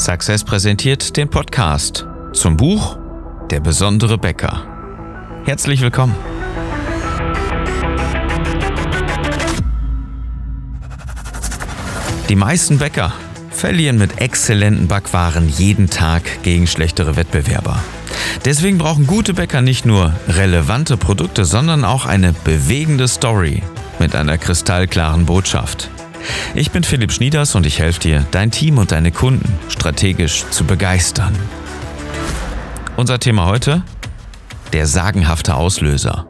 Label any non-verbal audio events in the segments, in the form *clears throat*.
Success präsentiert den Podcast zum Buch Der besondere Bäcker. Herzlich willkommen. Die meisten Bäcker verlieren mit exzellenten Backwaren jeden Tag gegen schlechtere Wettbewerber. Deswegen brauchen gute Bäcker nicht nur relevante Produkte, sondern auch eine bewegende Story mit einer kristallklaren Botschaft. Ich bin Philipp Schnieders und ich helfe dir, dein Team und deine Kunden strategisch zu begeistern. Unser Thema heute? Der sagenhafte Auslöser.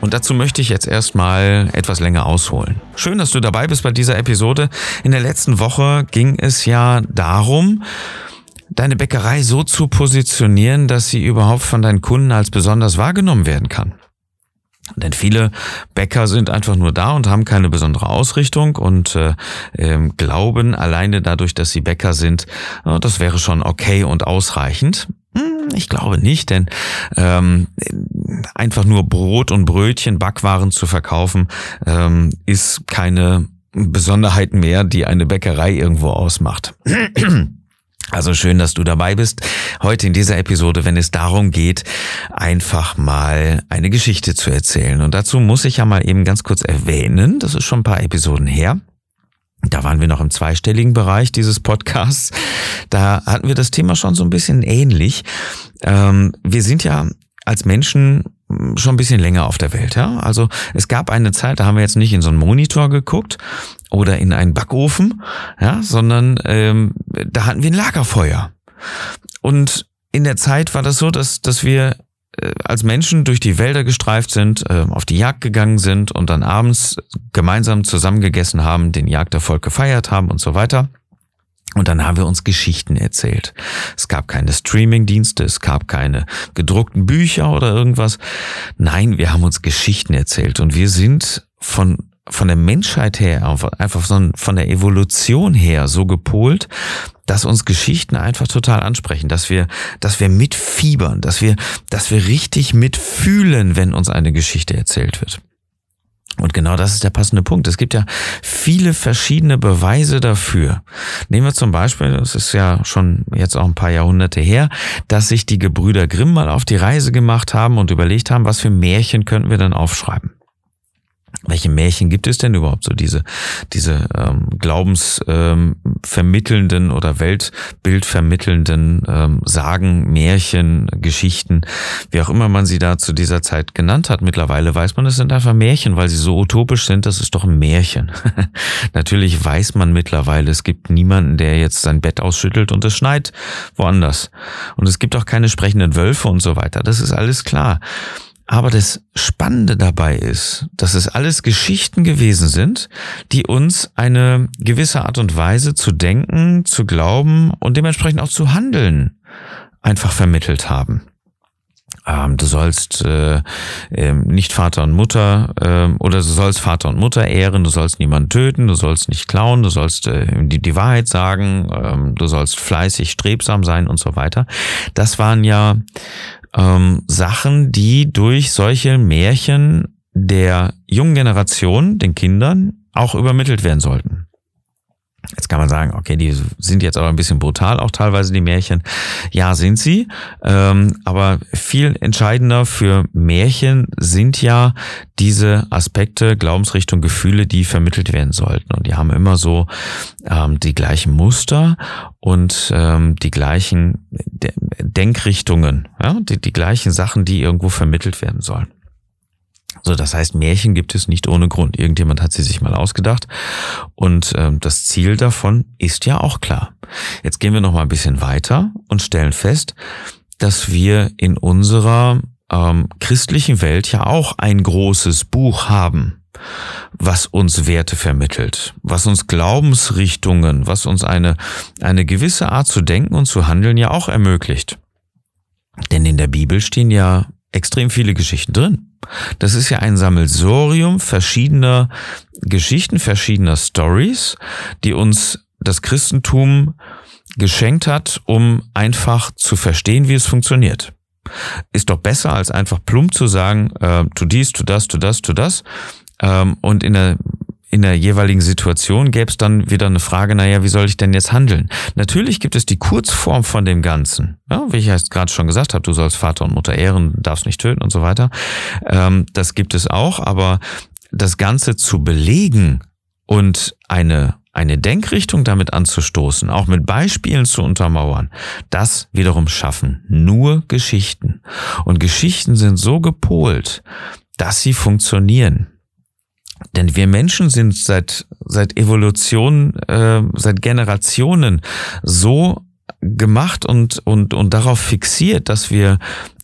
Und dazu möchte ich jetzt erstmal etwas länger ausholen. Schön, dass du dabei bist bei dieser Episode. In der letzten Woche ging es ja darum, deine Bäckerei so zu positionieren, dass sie überhaupt von deinen Kunden als besonders wahrgenommen werden kann. Denn viele Bäcker sind einfach nur da und haben keine besondere Ausrichtung und äh, äh, glauben alleine dadurch, dass sie Bäcker sind, äh, das wäre schon okay und ausreichend. Hm, ich glaube nicht, denn ähm, einfach nur Brot und Brötchen, Backwaren zu verkaufen, ähm, ist keine Besonderheit mehr, die eine Bäckerei irgendwo ausmacht. *clears throat* Also schön, dass du dabei bist. Heute in dieser Episode, wenn es darum geht, einfach mal eine Geschichte zu erzählen. Und dazu muss ich ja mal eben ganz kurz erwähnen, das ist schon ein paar Episoden her. Da waren wir noch im zweistelligen Bereich dieses Podcasts. Da hatten wir das Thema schon so ein bisschen ähnlich. Ähm, wir sind ja als Menschen schon ein bisschen länger auf der Welt. Ja? Also es gab eine Zeit, da haben wir jetzt nicht in so einen Monitor geguckt oder in einen Backofen, ja, sondern ähm, da hatten wir ein Lagerfeuer. Und in der Zeit war das so, dass, dass wir äh, als Menschen durch die Wälder gestreift sind, äh, auf die Jagd gegangen sind und dann abends gemeinsam zusammengegessen haben, den Jagderfolg gefeiert haben und so weiter. Und dann haben wir uns Geschichten erzählt. Es gab keine Streaming-Dienste, es gab keine gedruckten Bücher oder irgendwas. Nein, wir haben uns Geschichten erzählt und wir sind von von der Menschheit her, einfach von der Evolution her so gepolt, dass uns Geschichten einfach total ansprechen, dass wir, dass wir mitfiebern, dass wir, dass wir richtig mitfühlen, wenn uns eine Geschichte erzählt wird. Und genau das ist der passende Punkt. Es gibt ja viele verschiedene Beweise dafür. Nehmen wir zum Beispiel, das ist ja schon jetzt auch ein paar Jahrhunderte her, dass sich die Gebrüder Grimm mal auf die Reise gemacht haben und überlegt haben, was für Märchen könnten wir dann aufschreiben welche Märchen gibt es denn überhaupt so diese diese ähm, glaubensvermittelnden ähm, oder Weltbildvermittelnden ähm, Sagen, Märchen, Geschichten, wie auch immer man sie da zu dieser Zeit genannt hat. Mittlerweile weiß man, es sind einfach Märchen, weil sie so utopisch sind. Das ist doch ein Märchen. *laughs* Natürlich weiß man mittlerweile, es gibt niemanden, der jetzt sein Bett ausschüttelt und es schneit woanders. Und es gibt auch keine sprechenden Wölfe und so weiter. Das ist alles klar. Aber das Spannende dabei ist, dass es alles Geschichten gewesen sind, die uns eine gewisse Art und Weise zu denken, zu glauben und dementsprechend auch zu handeln einfach vermittelt haben. Ähm, du sollst äh, äh, nicht Vater und Mutter äh, oder du sollst Vater und Mutter ehren, du sollst niemanden töten, du sollst nicht klauen, du sollst äh, die, die Wahrheit sagen, ähm, du sollst fleißig, strebsam sein und so weiter. Das waren ja ähm, Sachen, die durch solche Märchen der jungen Generation, den Kindern, auch übermittelt werden sollten. Jetzt kann man sagen, okay, die sind jetzt aber ein bisschen brutal, auch teilweise die Märchen. Ja, sind sie. Ähm, aber viel entscheidender für Märchen sind ja diese Aspekte, Glaubensrichtung, Gefühle, die vermittelt werden sollten. Und die haben immer so ähm, die gleichen Muster und ähm, die gleichen Denkrichtungen, ja, die, die gleichen Sachen, die irgendwo vermittelt werden sollen. So, das heißt, Märchen gibt es nicht ohne Grund. Irgendjemand hat sie sich mal ausgedacht. Und ähm, das Ziel davon ist ja auch klar. Jetzt gehen wir noch mal ein bisschen weiter und stellen fest, dass wir in unserer ähm, christlichen Welt ja auch ein großes Buch haben, was uns Werte vermittelt, was uns Glaubensrichtungen, was uns eine, eine gewisse Art zu denken und zu handeln ja auch ermöglicht. Denn in der Bibel stehen ja extrem viele Geschichten drin. Das ist ja ein Sammelsorium verschiedener Geschichten, verschiedener Stories, die uns das Christentum geschenkt hat, um einfach zu verstehen, wie es funktioniert. Ist doch besser, als einfach plump zu sagen, äh, tu dies, tu das, tu das, tu das. Ähm, und in der in der jeweiligen Situation gäbe es dann wieder eine Frage, naja, wie soll ich denn jetzt handeln? Natürlich gibt es die Kurzform von dem Ganzen. Ja, wie ich jetzt gerade schon gesagt habe, du sollst Vater und Mutter ehren, darfst nicht töten und so weiter. Ähm, das gibt es auch, aber das Ganze zu belegen und eine eine Denkrichtung damit anzustoßen, auch mit Beispielen zu untermauern, das wiederum schaffen nur Geschichten. Und Geschichten sind so gepolt, dass sie funktionieren. Denn wir Menschen sind seit, seit Evolution, äh, seit Generationen so gemacht und, und, und darauf fixiert, dass wir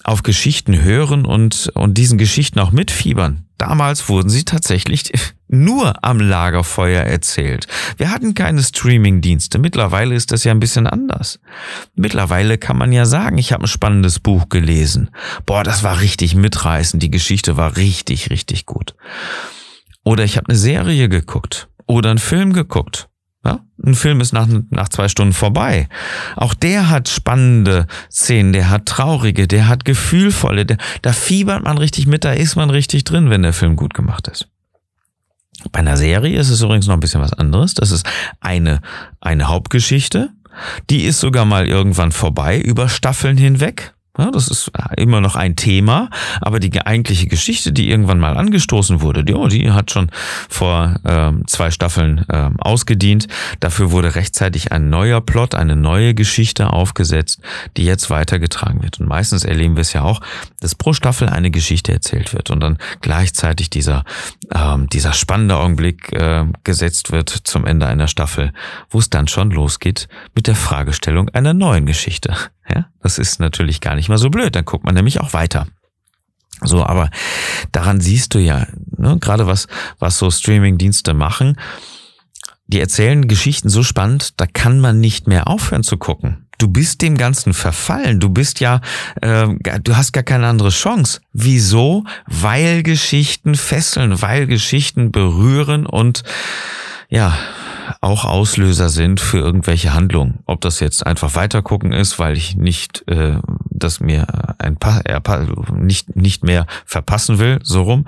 auf Geschichten hören und, und diesen Geschichten auch mitfiebern. Damals wurden sie tatsächlich *laughs* nur am Lagerfeuer erzählt. Wir hatten keine Streaming-Dienste. Mittlerweile ist das ja ein bisschen anders. Mittlerweile kann man ja sagen, ich habe ein spannendes Buch gelesen. Boah, das war richtig mitreißend. Die Geschichte war richtig, richtig gut. Oder ich habe eine Serie geguckt oder einen Film geguckt. Ja? Ein Film ist nach, nach zwei Stunden vorbei. Auch der hat spannende Szenen, der hat traurige, der hat gefühlvolle, der, da fiebert man richtig mit, da ist man richtig drin, wenn der Film gut gemacht ist. Bei einer Serie ist es übrigens noch ein bisschen was anderes. Das ist eine, eine Hauptgeschichte. Die ist sogar mal irgendwann vorbei über Staffeln hinweg. Das ist äh, immer noch ein Thema, aber die eigentliche Geschichte, die irgendwann mal angestoßen wurde, die, oh, die hat schon vor ähm, zwei Staffeln ähm, ausgedient. Dafür wurde rechtzeitig ein neuer Plot, eine neue Geschichte aufgesetzt, die jetzt weitergetragen wird. Und meistens erleben wir es ja auch, dass pro Staffel eine Geschichte erzählt wird und dann gleichzeitig dieser, ähm, dieser spannende Augenblick äh, gesetzt wird zum Ende einer Staffel, wo es dann schon losgeht mit der Fragestellung einer neuen Geschichte. Ja, das ist natürlich gar nicht mal so blöd. Dann guckt man nämlich auch weiter. So, aber daran siehst du ja, ne, gerade was, was so Streaming-Dienste machen, die erzählen Geschichten so spannend, da kann man nicht mehr aufhören zu gucken. Du bist dem Ganzen verfallen. Du bist ja, äh, du hast gar keine andere Chance. Wieso? Weil Geschichten fesseln, weil Geschichten berühren und ja, auch Auslöser sind für irgendwelche Handlungen. Ob das jetzt einfach weitergucken ist, weil ich nicht, äh, das mir ein pa äh, nicht, nicht mehr verpassen will, so rum.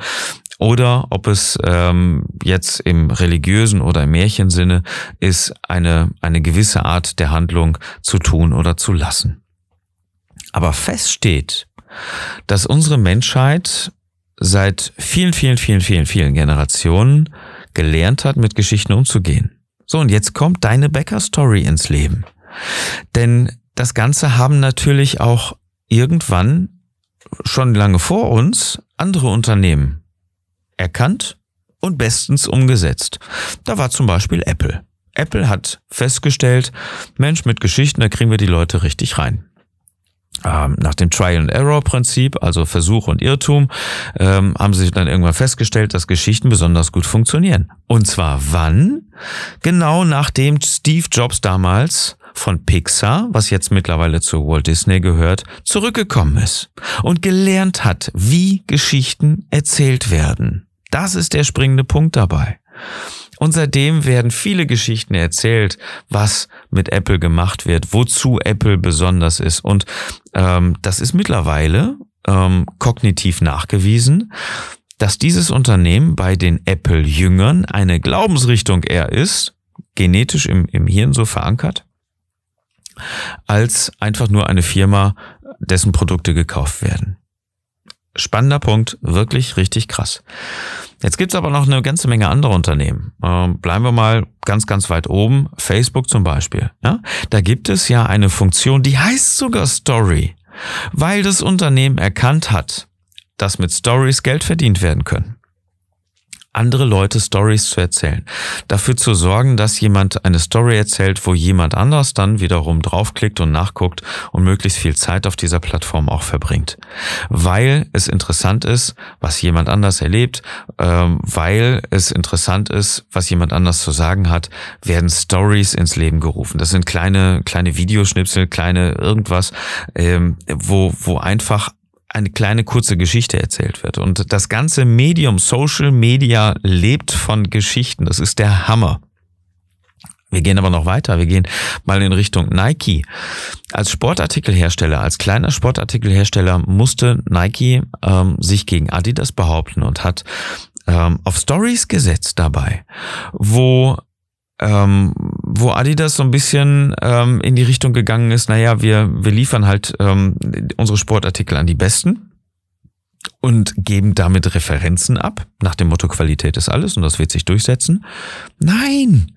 Oder ob es ähm, jetzt im religiösen oder im Märchensinne ist, eine, eine gewisse Art der Handlung zu tun oder zu lassen. Aber fest steht, dass unsere Menschheit seit vielen, vielen, vielen, vielen, vielen Generationen gelernt hat, mit Geschichten umzugehen. So, und jetzt kommt deine Bäcker-Story ins Leben. Denn das Ganze haben natürlich auch irgendwann schon lange vor uns andere Unternehmen erkannt und bestens umgesetzt. Da war zum Beispiel Apple. Apple hat festgestellt, Mensch, mit Geschichten, da kriegen wir die Leute richtig rein ähm, nach dem Trial-and-Error-Prinzip, also Versuch und Irrtum, ähm, haben sie dann irgendwann festgestellt, dass Geschichten besonders gut funktionieren. Und zwar wann? Genau nachdem Steve Jobs damals von Pixar, was jetzt mittlerweile zu Walt Disney gehört, zurückgekommen ist und gelernt hat, wie Geschichten erzählt werden. Das ist der springende Punkt dabei. Und seitdem werden viele Geschichten erzählt, was mit Apple gemacht wird, wozu Apple besonders ist. Und ähm, das ist mittlerweile ähm, kognitiv nachgewiesen, dass dieses Unternehmen bei den Apple-Jüngern eine Glaubensrichtung eher ist, genetisch im, im Hirn so verankert, als einfach nur eine Firma, dessen Produkte gekauft werden. Spannender Punkt, wirklich richtig krass. Jetzt gibt's aber noch eine ganze Menge andere Unternehmen. Ähm, bleiben wir mal ganz, ganz weit oben. Facebook zum Beispiel. Ja? Da gibt es ja eine Funktion, die heißt sogar Story, weil das Unternehmen erkannt hat, dass mit Stories Geld verdient werden können andere Leute Stories zu erzählen. Dafür zu sorgen, dass jemand eine Story erzählt, wo jemand anders dann wiederum draufklickt und nachguckt und möglichst viel Zeit auf dieser Plattform auch verbringt. Weil es interessant ist, was jemand anders erlebt, ähm, weil es interessant ist, was jemand anders zu sagen hat, werden Stories ins Leben gerufen. Das sind kleine, kleine Videoschnipsel, kleine irgendwas, ähm, wo, wo einfach eine kleine kurze Geschichte erzählt wird. Und das ganze Medium Social Media lebt von Geschichten. Das ist der Hammer. Wir gehen aber noch weiter. Wir gehen mal in Richtung Nike. Als Sportartikelhersteller, als kleiner Sportartikelhersteller musste Nike ähm, sich gegen Adidas behaupten und hat ähm, auf Stories gesetzt dabei, wo ähm, wo Adidas so ein bisschen ähm, in die Richtung gegangen ist, naja, wir, wir liefern halt ähm, unsere Sportartikel an die Besten und geben damit Referenzen ab, nach dem Motto Qualität ist alles und das wird sich durchsetzen. Nein!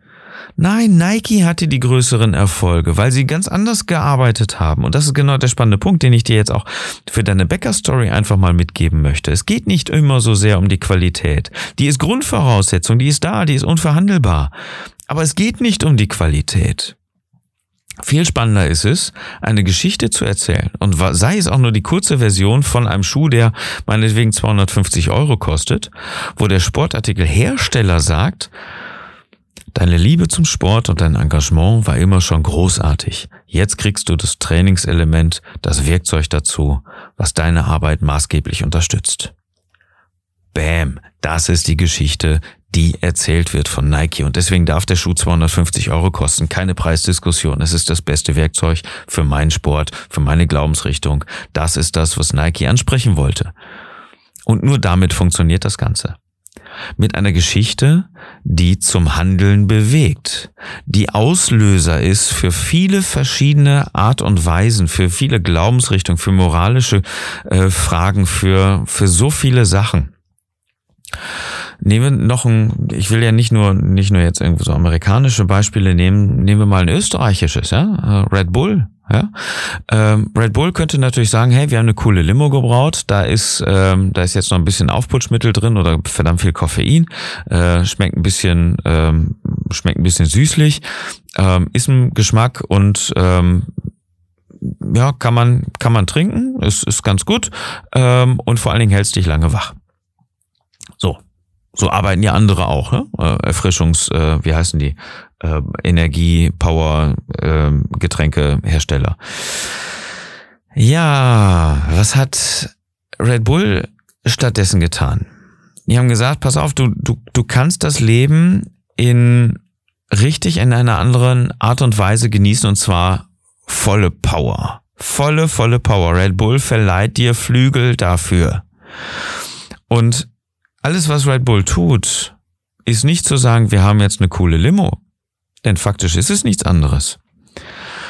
Nein, Nike hatte die größeren Erfolge, weil sie ganz anders gearbeitet haben. Und das ist genau der spannende Punkt, den ich dir jetzt auch für deine Bäcker-Story einfach mal mitgeben möchte. Es geht nicht immer so sehr um die Qualität. Die ist Grundvoraussetzung, die ist da, die ist unverhandelbar. Aber es geht nicht um die Qualität. Viel spannender ist es, eine Geschichte zu erzählen. Und sei es auch nur die kurze Version von einem Schuh, der meinetwegen 250 Euro kostet, wo der Sportartikelhersteller sagt, Deine Liebe zum Sport und dein Engagement war immer schon großartig. Jetzt kriegst du das Trainingselement, das Werkzeug dazu, was deine Arbeit maßgeblich unterstützt. Bam, das ist die Geschichte, die erzählt wird von Nike. Und deswegen darf der Schuh 250 Euro kosten. Keine Preisdiskussion. Es ist das beste Werkzeug für meinen Sport, für meine Glaubensrichtung. Das ist das, was Nike ansprechen wollte. Und nur damit funktioniert das Ganze. Mit einer Geschichte, die zum Handeln bewegt, die Auslöser ist für viele verschiedene Art und Weisen, für viele Glaubensrichtungen, für moralische äh, Fragen, für, für so viele Sachen. Nehmen wir noch ein, ich will ja nicht nur, nicht nur jetzt irgendwo so amerikanische Beispiele nehmen, nehmen wir mal ein österreichisches, ja, äh, Red Bull, ja? Ähm, Red Bull könnte natürlich sagen, hey, wir haben eine coole Limo gebraut, da ist, ähm, da ist jetzt noch ein bisschen Aufputschmittel drin oder verdammt viel Koffein, äh, schmeckt ein bisschen, ähm, schmeckt ein bisschen süßlich, ähm, ist ein Geschmack und ähm, ja, kann man, kann man trinken, ist, ist ganz gut. Ähm, und vor allen Dingen hältst dich lange wach. So, so arbeiten ja andere auch, ne? Äh, Erfrischungs, äh, wie heißen die? Äh, Energie, Power, äh, Getränkehersteller. Ja, was hat Red Bull stattdessen getan? Die haben gesagt, pass auf, du, du, du kannst das Leben in richtig in einer anderen Art und Weise genießen und zwar volle Power. Volle, volle Power. Red Bull verleiht dir Flügel dafür. Und alles, was Red Bull tut, ist nicht zu sagen, wir haben jetzt eine coole Limo. Denn faktisch ist es nichts anderes.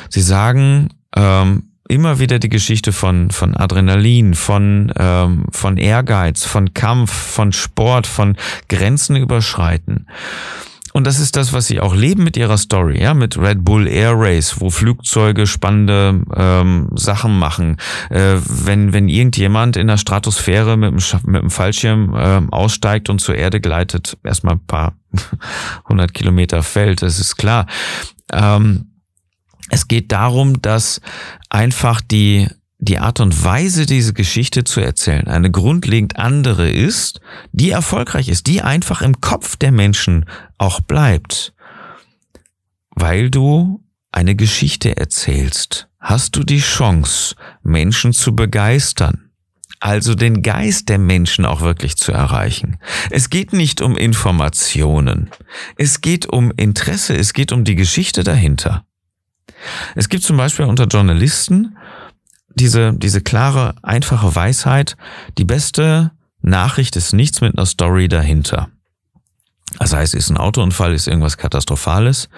Sie sagen ähm, immer wieder die Geschichte von, von Adrenalin, von, ähm, von Ehrgeiz, von Kampf, von Sport, von Grenzen überschreiten. Und das ist das, was sie auch leben mit ihrer Story, ja, mit Red Bull Air Race, wo Flugzeuge spannende ähm, Sachen machen. Äh, wenn, wenn irgendjemand in der Stratosphäre mit dem, mit dem Fallschirm äh, aussteigt und zur Erde gleitet, erstmal ein paar *laughs* hundert Kilometer fällt, das ist klar. Ähm, es geht darum, dass einfach die die Art und Weise, diese Geschichte zu erzählen, eine grundlegend andere ist, die erfolgreich ist, die einfach im Kopf der Menschen auch bleibt. Weil du eine Geschichte erzählst, hast du die Chance, Menschen zu begeistern. Also den Geist der Menschen auch wirklich zu erreichen. Es geht nicht um Informationen. Es geht um Interesse. Es geht um die Geschichte dahinter. Es gibt zum Beispiel unter Journalisten diese, diese klare, einfache Weisheit, die beste Nachricht ist nichts mit einer Story dahinter. Das heißt, ist ein Autounfall, ist irgendwas Katastrophales.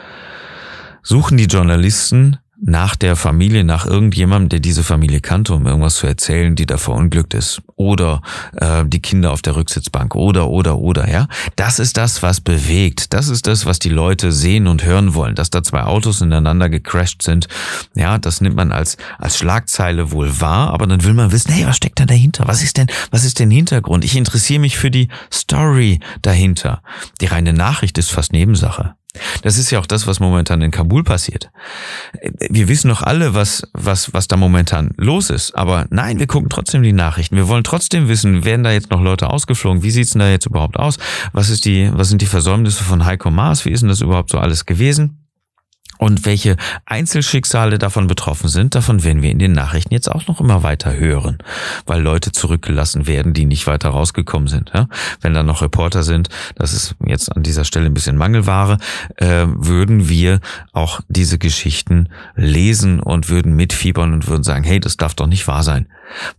Suchen die Journalisten nach der Familie, nach irgendjemandem, der diese Familie kannte, um irgendwas zu erzählen, die da verunglückt ist. Oder äh, die Kinder auf der Rücksitzbank. Oder, oder, oder, ja. Das ist das, was bewegt. Das ist das, was die Leute sehen und hören wollen. Dass da zwei Autos ineinander gecrashed sind, ja, das nimmt man als, als Schlagzeile wohl wahr, aber dann will man wissen, hey, was steckt da dahinter? Was ist denn, was ist denn Hintergrund? Ich interessiere mich für die Story dahinter. Die reine Nachricht ist fast Nebensache. Das ist ja auch das, was momentan in Kabul passiert. Wir wissen doch alle, was, was, was da momentan los ist. Aber nein, wir gucken trotzdem die Nachrichten. Wir wollen trotzdem wissen, werden da jetzt noch Leute ausgeflogen? Wie sieht's denn da jetzt überhaupt aus? Was ist die, was sind die Versäumnisse von Heiko Maas? Wie ist denn das überhaupt so alles gewesen? Und welche Einzelschicksale davon betroffen sind, davon werden wir in den Nachrichten jetzt auch noch immer weiter hören, weil Leute zurückgelassen werden, die nicht weiter rausgekommen sind. Ja? Wenn da noch Reporter sind, das ist jetzt an dieser Stelle ein bisschen Mangelware, äh, würden wir auch diese Geschichten lesen und würden mitfiebern und würden sagen, hey, das darf doch nicht wahr sein.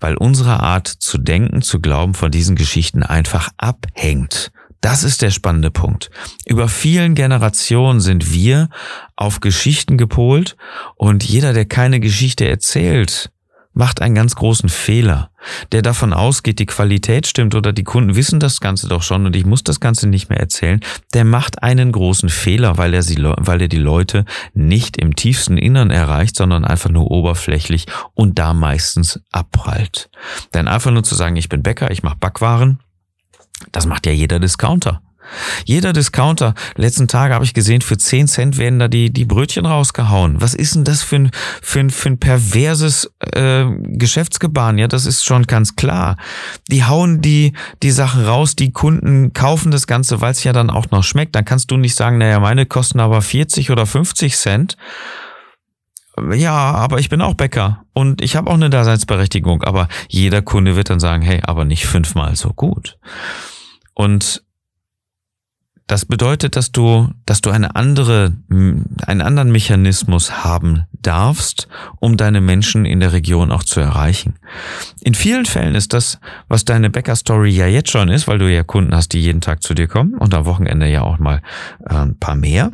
Weil unsere Art zu denken, zu glauben von diesen Geschichten einfach abhängt das ist der spannende Punkt. Über vielen Generationen sind wir auf Geschichten gepolt und jeder, der keine Geschichte erzählt, macht einen ganz großen Fehler, der davon ausgeht, die Qualität stimmt oder die Kunden wissen das Ganze doch schon und ich muss das Ganze nicht mehr erzählen, der macht einen großen Fehler, weil er, sie, weil er die Leute nicht im tiefsten Innern erreicht, sondern einfach nur oberflächlich und da meistens abprallt. Denn einfach nur zu sagen, ich bin Bäcker, ich mache Backwaren, das macht ja jeder Discounter. Jeder Discounter, letzten Tage habe ich gesehen, für 10 Cent werden da die, die Brötchen rausgehauen. Was ist denn das für ein, für ein, für ein perverses äh, Geschäftsgebaren? Ja, das ist schon ganz klar. Die hauen die, die Sachen raus, die Kunden kaufen das Ganze, weil es ja dann auch noch schmeckt. Dann kannst du nicht sagen, naja, meine kosten aber 40 oder 50 Cent. Ja, aber ich bin auch Bäcker und ich habe auch eine Daseinsberechtigung. Aber jeder Kunde wird dann sagen, hey, aber nicht fünfmal so gut. Und das bedeutet, dass du, dass du eine andere, einen anderen Mechanismus haben darfst, um deine Menschen in der Region auch zu erreichen. In vielen Fällen ist das, was deine Bäcker-Story ja jetzt schon ist, weil du ja Kunden hast, die jeden Tag zu dir kommen und am Wochenende ja auch mal äh, ein paar mehr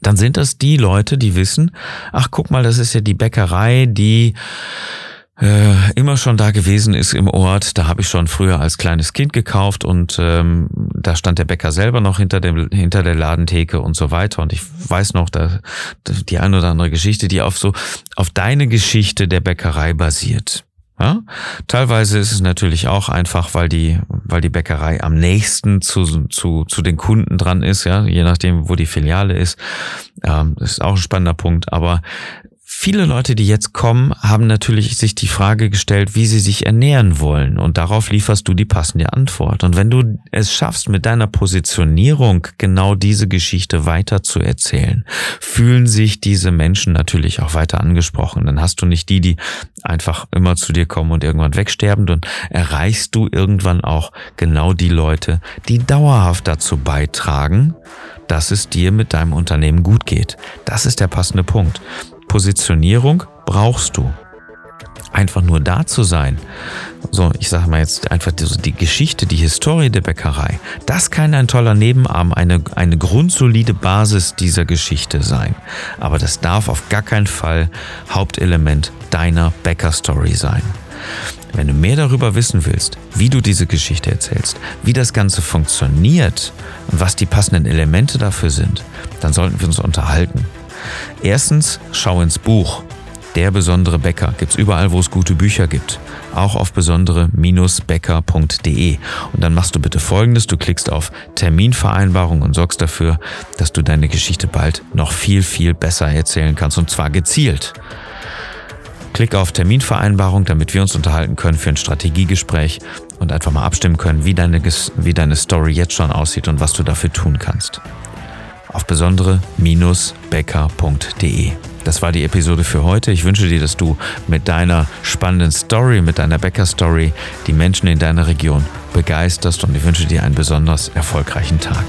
dann sind das die Leute, die wissen, ach guck mal, das ist ja die Bäckerei, die äh, immer schon da gewesen ist im Ort. Da habe ich schon früher als kleines Kind gekauft und ähm, da stand der Bäcker selber noch hinter dem hinter der Ladentheke und so weiter. Und ich weiß noch, da, die eine oder andere Geschichte, die auf so auf deine Geschichte der Bäckerei basiert. Ja? Teilweise ist es natürlich auch einfach, weil die, weil die Bäckerei am nächsten zu, zu, zu den Kunden dran ist, ja, je nachdem, wo die Filiale ist. Ähm, ist auch ein spannender Punkt. Aber Viele Leute, die jetzt kommen, haben natürlich sich die Frage gestellt, wie sie sich ernähren wollen. Und darauf lieferst du die passende Antwort. Und wenn du es schaffst, mit deiner Positionierung genau diese Geschichte weiter zu erzählen, fühlen sich diese Menschen natürlich auch weiter angesprochen. Dann hast du nicht die, die einfach immer zu dir kommen und irgendwann wegsterben. Dann erreichst du irgendwann auch genau die Leute, die dauerhaft dazu beitragen, dass es dir mit deinem Unternehmen gut geht. Das ist der passende Punkt. Positionierung brauchst du. Einfach nur da zu sein. So, ich sage mal jetzt einfach die, die, Geschichte, die Historie der Bäckerei. Das kann ein toller Nebenarm, eine, eine grundsolide Basis dieser Geschichte sein. Aber das darf auf gar keinen Fall Hauptelement deiner Bäckerstory sein. Wenn du mehr darüber wissen willst, wie du diese Geschichte erzählst, wie das Ganze funktioniert und was die passenden Elemente dafür sind, dann sollten wir uns unterhalten. Erstens, schau ins Buch. Der besondere Bäcker gibt's überall, wo es gute Bücher gibt. Auch auf besondere-bäcker.de. Und dann machst du bitte folgendes. Du klickst auf Terminvereinbarung und sorgst dafür, dass du deine Geschichte bald noch viel, viel besser erzählen kannst. Und zwar gezielt. Klick auf Terminvereinbarung, damit wir uns unterhalten können für ein Strategiegespräch und einfach mal abstimmen können, wie deine, wie deine Story jetzt schon aussieht und was du dafür tun kannst auf besondere-becker.de. Das war die Episode für heute. Ich wünsche dir, dass du mit deiner spannenden Story, mit deiner Bäcker-Story die Menschen in deiner Region begeisterst und ich wünsche dir einen besonders erfolgreichen Tag.